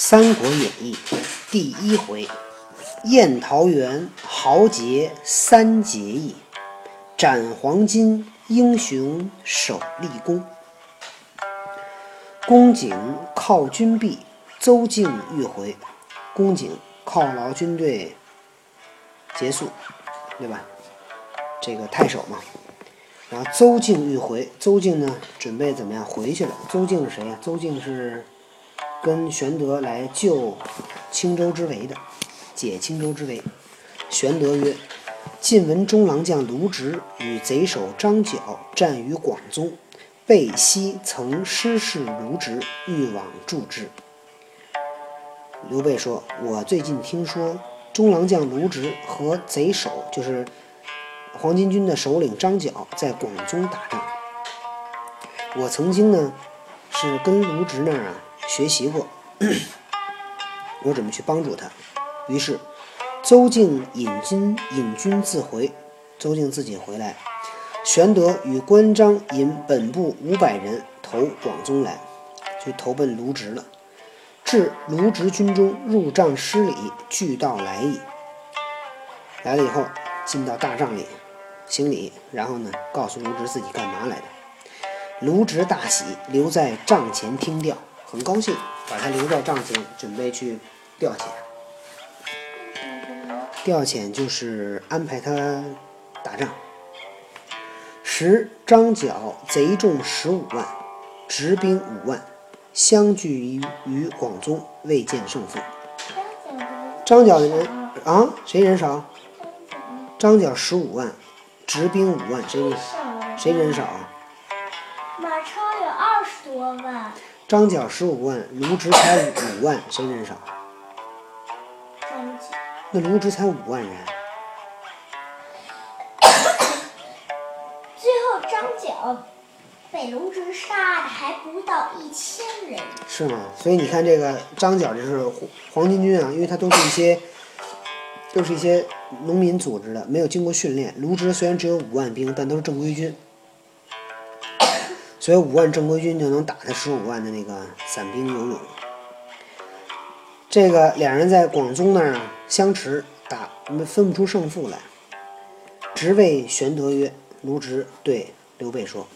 三国演义》第一回：宴桃园，豪杰三结义；斩黄金，英雄首立功。公瑾犒军毕，邹靖欲回。公瑾犒劳军队结束，对吧？这个太守嘛。然后邹靖欲回，邹靖呢准备怎么样回去了？邹靖是谁呀？邹靖是。跟玄德来救青州之围的，解青州之围。玄德曰：“晋闻中郎将卢植与贼首张角战于广宗，备西曾失事卢植，欲往助之。”刘备说：“我最近听说中郎将卢植和贼首，就是黄巾军的首领张角，在广宗打仗。我曾经呢，是跟卢植那儿啊。”学习过，我准备去帮助他。于是，邹靖引军引军自回。邹靖自己回来，玄德与关张引本部五百人投广宗来，就投奔卢植了。至卢植军中，入帐施礼，俱道来意。来了以后，进到大帐里行礼，然后呢，告诉卢植自己干嘛来的。卢植大喜，留在帐前听调。很高兴，把他留在帐前，准备去调遣。调遣就是安排他打仗。十张角贼众十五万，执兵五万，相聚于于广宗，未见胜负。张角的人啊，谁人少？张角十五万，执兵五万，谁谁人少？马超有二十多万。张角十五万，卢植才五万，谁人少？那卢植才五万人。最后张角被卢植杀的还不到一千人。是吗？所以你看这个张角就是黄巾军啊，因为他都是一些都是一些农民组织的，没有经过训练。卢植虽然只有五万兵，但都是正规军。所以五万正规军就能打他十五万的那个散兵游勇。这个两人在广宗那儿相持，打分不出胜负来。直谓玄德曰：“卢植对刘备说，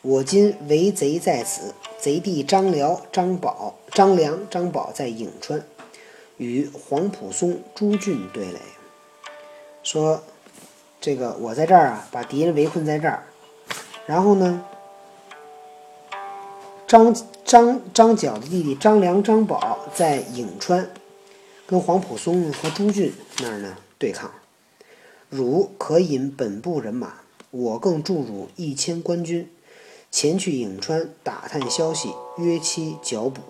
我今为贼在此，贼弟张辽、张宝、张良、张宝在颍川，与黄埔松、朱俊对垒。说这个我在这儿啊，把敌人围困在这儿，然后呢？”张张张角的弟弟张良、张宝在颍川，跟黄埔松和朱俊那儿呢对抗。汝可引本部人马，我更助汝一千官军，前去颍川打探消息，约期剿捕。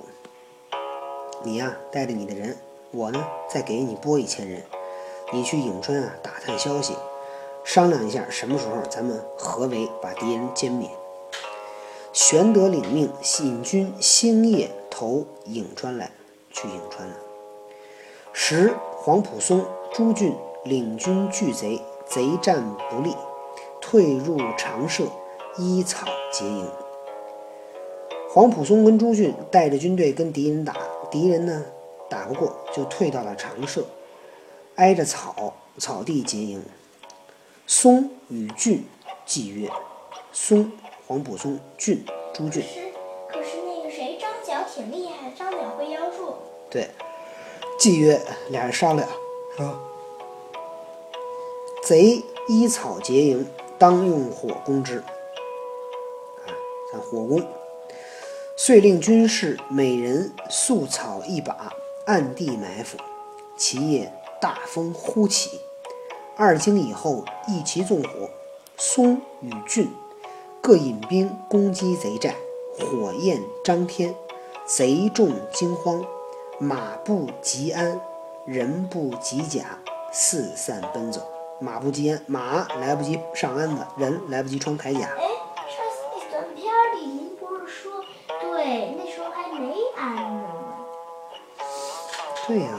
你呀，带着你的人，我呢再给你拨一千人，你去颍川啊打探消息，商量一下什么时候咱们合围把敌人歼灭。玄德领命，引军星夜投颍川来，去颍川了。时黄埔松、朱俊领军拒贼，贼战不利，退入长社，依草结营。黄埔松跟朱俊带着军队跟敌人打，敌人呢打不过，就退到了长社，挨着草草地结营。松与俊计曰：“松。”黄埔松、俊、朱俊。可是，可是那个谁，张角挺厉害，张角会妖术。对，计曰：俩人商量，说贼依草结营，当用火攻之。啊，咱火攻。遂令军士每人素草一把，暗地埋伏。其夜大风忽起，二更以后，一齐纵火。松与俊。各引兵攻击贼寨，火焰张天，贼众惊慌，马不及鞍，人不及甲，四散奔走。马不及鞍，马来不及上鞍子，人来不及穿铠甲。哎，上次那短片里您不是说，对，那时候还没鞍子呢。对呀，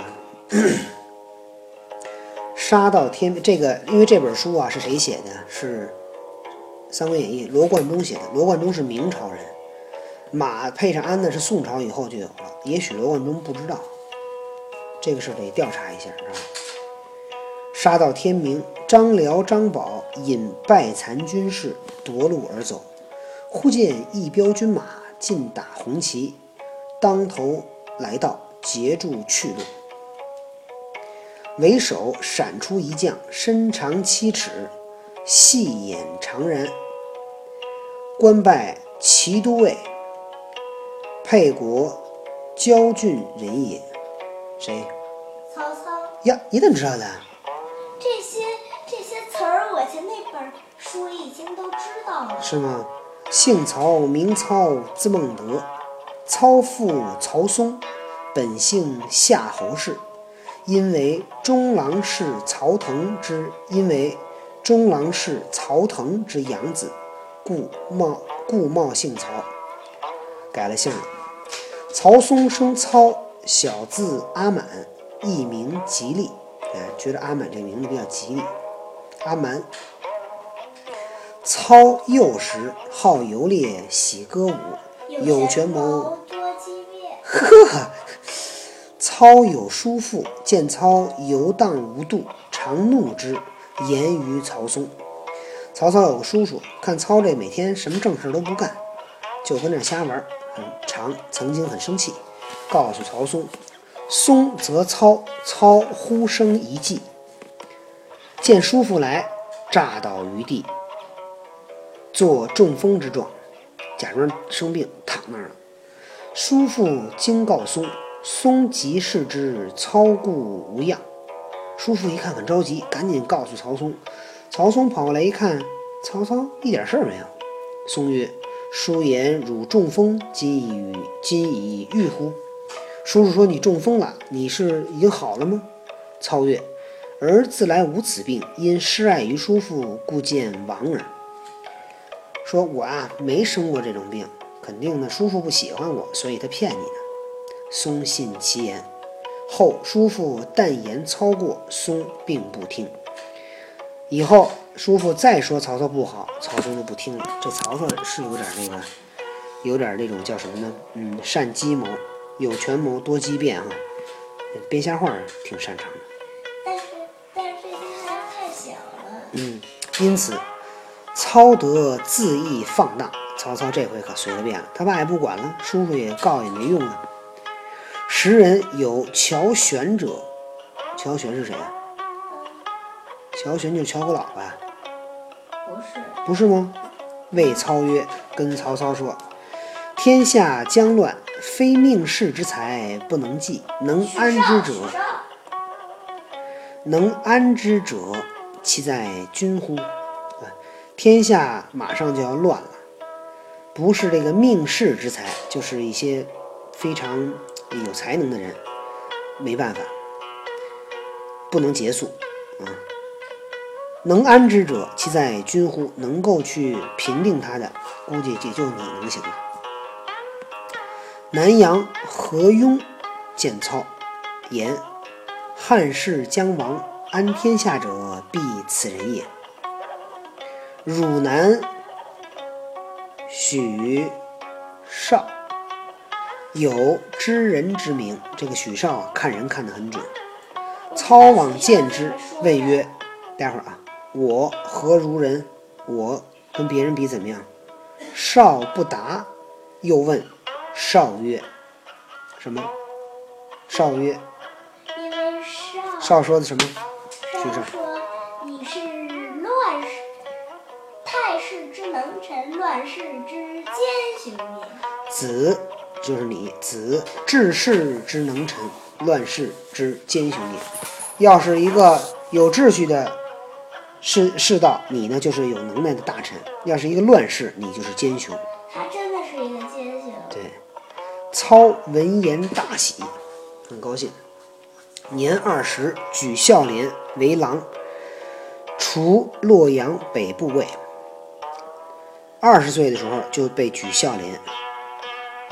杀到天这个，因为这本书啊是谁写的？是。《三国演义》，罗贯中写的。罗贯中是明朝人，马配上鞍呢是宋朝以后就有了，也许罗贯中不知道，这个事得调查一下，是吧？杀到天明，张辽、张宝引败残军士夺路而走，忽见一彪军马尽打红旗，当头来到，截住去路。为首闪出一将，身长七尺，细眼长髯，官拜骑都尉，沛国交郡人也。谁曹操。呀？你怎么知道的？这些这些词儿，我在那本书里已经都知道了。是吗？姓曹，名操，字孟德，操父曹嵩，本姓夏侯氏。因为中郎氏曹腾之，因为中郎是曹腾之养子，故冒故冒姓曹，改了姓。曹嵩生操，小字阿满，艺名吉利。哎，觉得阿满这个名字比较吉利。阿满。操幼时好游猎，喜歌舞，有权谋多机变。呵。操有叔父，见操游荡无度，常怒之，言于曹嵩。曹操有个叔叔，看操这每天什么正事都不干，就跟那瞎玩，很常曾经很生气，告诉曹嵩。嵩则操，操忽生一计，见叔父来，诈倒于地，做中风之状，假装生病躺那儿了。叔父惊告嵩。松即视之，操故无恙。叔父一看很着急，赶紧告诉曹嵩。曹嵩跑过来一看，曹操一点事儿没有。嵩曰：“叔言汝中风，今已今已愈乎？”叔叔说：“你中风了，你是已经好了吗？”操曰：“儿自来无此病，因失爱于叔父，故见亡耳。”说：“我啊，没生过这种病，肯定呢，叔父不喜欢我，所以他骗你呢。”松信其言，后叔父但言操过，松并不听。以后叔父再说曹操不好，曹嵩就不听了。这曹操是有点那个，有点那种叫什么呢？嗯，善计谋，有权谋，多机变哈。编瞎话挺擅长的。但是但是这些还太小了。嗯，因此操得恣意放荡。曹操这回可随了便了，他爸也不管了，叔叔也告也没用了。时人有乔玄者，乔玄是谁啊？乔玄就是乔国老吧？不是，不是吗？魏操曰：“跟曹操说，天下将乱，非命世之才不能济，能安之者，能安之者，其在君乎？啊，天下马上就要乱了，不是这个命世之才，就是一些非常。”有才能的人没办法，不能结束啊！能安之者，其在君乎？能够去平定他的，估计也就你能行了。南阳何雍见操言：“汉室将亡，安天下者，必此人也。”汝南许绍。有知人之名，这个许绍看人看得很准。操往见之，问曰：“待会儿啊，我何如人？我跟别人比怎么样？”绍不答，又问绍曰：“什么？”绍曰：“因为绍绍说的什么？”许绍说：“你是乱世太世之能臣，乱世之奸雄也。”子。就是你子治世之能臣，乱世之奸雄也。要是一个有秩序的世世道，你呢就是有能耐的大臣；要是一个乱世，你就是奸雄。他真的是一个奸雄。对，操闻言大喜，很高兴。年二十，举孝廉为郎，除洛阳北部尉。二十岁的时候就被举孝廉。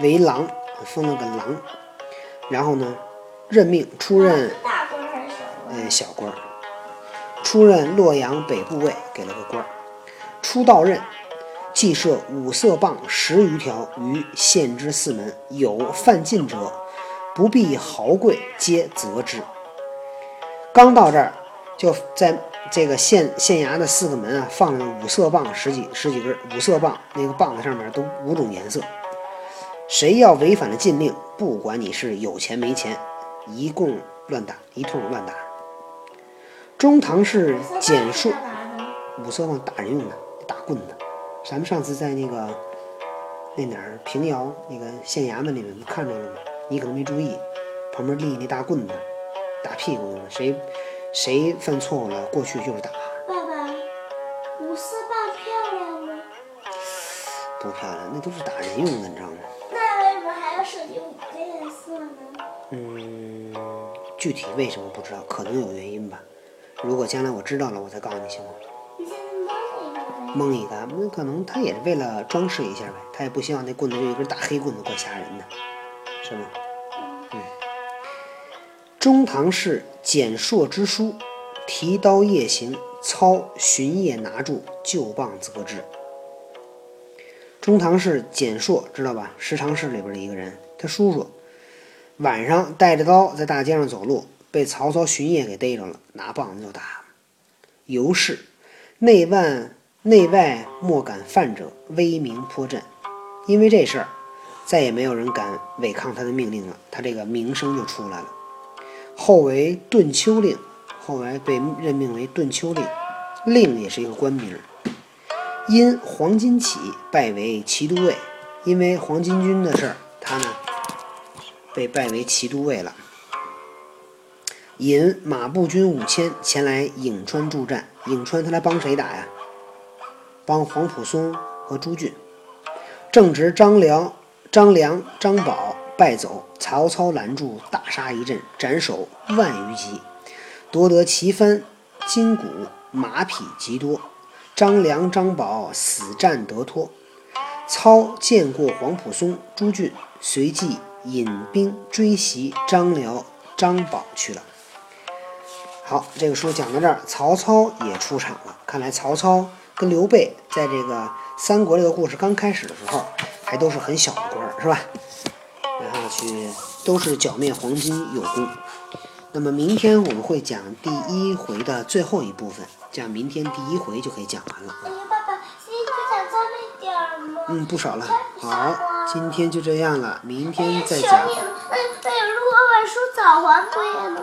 为郎，封了个郎，然后呢，任命出任大官还是小官？呃，小官，出任洛阳北部尉，给了个官。出道任，既设五色棒十余条于县之四门，有犯禁者，不必豪贵，皆责之。刚到这儿，就在这个县县衙的四个门啊，放了五色棒十几十几根，五色棒那个棒子上面都五种颜色。谁要违反了禁令，不管你是有钱没钱，一共乱打，一通乱打。中堂是简述？五色棒打人用的，打棍子。咱们上次在那个那哪儿平遥那个县衙门里面不看着了吗？你可能没注意，旁边立那大棍子，打屁股用的。谁谁犯错误了，过去就是打，爸爸，五色棒漂亮吗？不漂亮，那都是打人用的，你知道吗？那为什么还要设计五个颜色呢？嗯，具体为什么不知道，可能有原因吧。如果将来我知道了，我再告诉你行吗？蒙一个，那可能他也是为了装饰一下呗，他也不希望那棍子就一根大黑棍子，怪吓人的，是吗？嗯。中堂是简硕之书，提刀夜行，操巡夜拿住，旧棒责之。中堂是简硕，知道吧？十常侍里边的一个人，他叔叔晚上带着刀在大街上走路，被曹操巡夜给逮着了，拿棒子就打。尤氏内外内外莫敢犯者，威名颇振。因为这事儿，再也没有人敢违抗他的命令了，他这个名声就出来了。后为顿丘令，后来被任命为顿丘令，令也是一个官名。因黄巾起拜为骑都尉，因为黄巾军的事儿，他呢被拜为骑都尉了。引马步军五千前来颍川助战，颍川他来帮谁打呀？帮黄埔松和朱俊。正值张辽、张良、张宝败走，曹操拦住，大杀一阵，斩首万余级，夺得旗幡、金鼓、马匹极多。张良、张宝死战得脱。操见过黄埔松、朱俊，随即引兵追袭张辽、张宝去了。好，这个书讲到这儿，曹操也出场了。看来曹操跟刘备在这个三国这个故事刚开始的时候，还都是很小的官儿，是吧？然后去都是剿灭黄巾有功。那么明天我们会讲第一回的最后一部分，这样明天第一回就可以讲完了。爸爸，今天就讲这么一点儿吗？嗯，不少了。好话，今天就这样了，明天，再讲。哎，那那如果我把书早还回来呢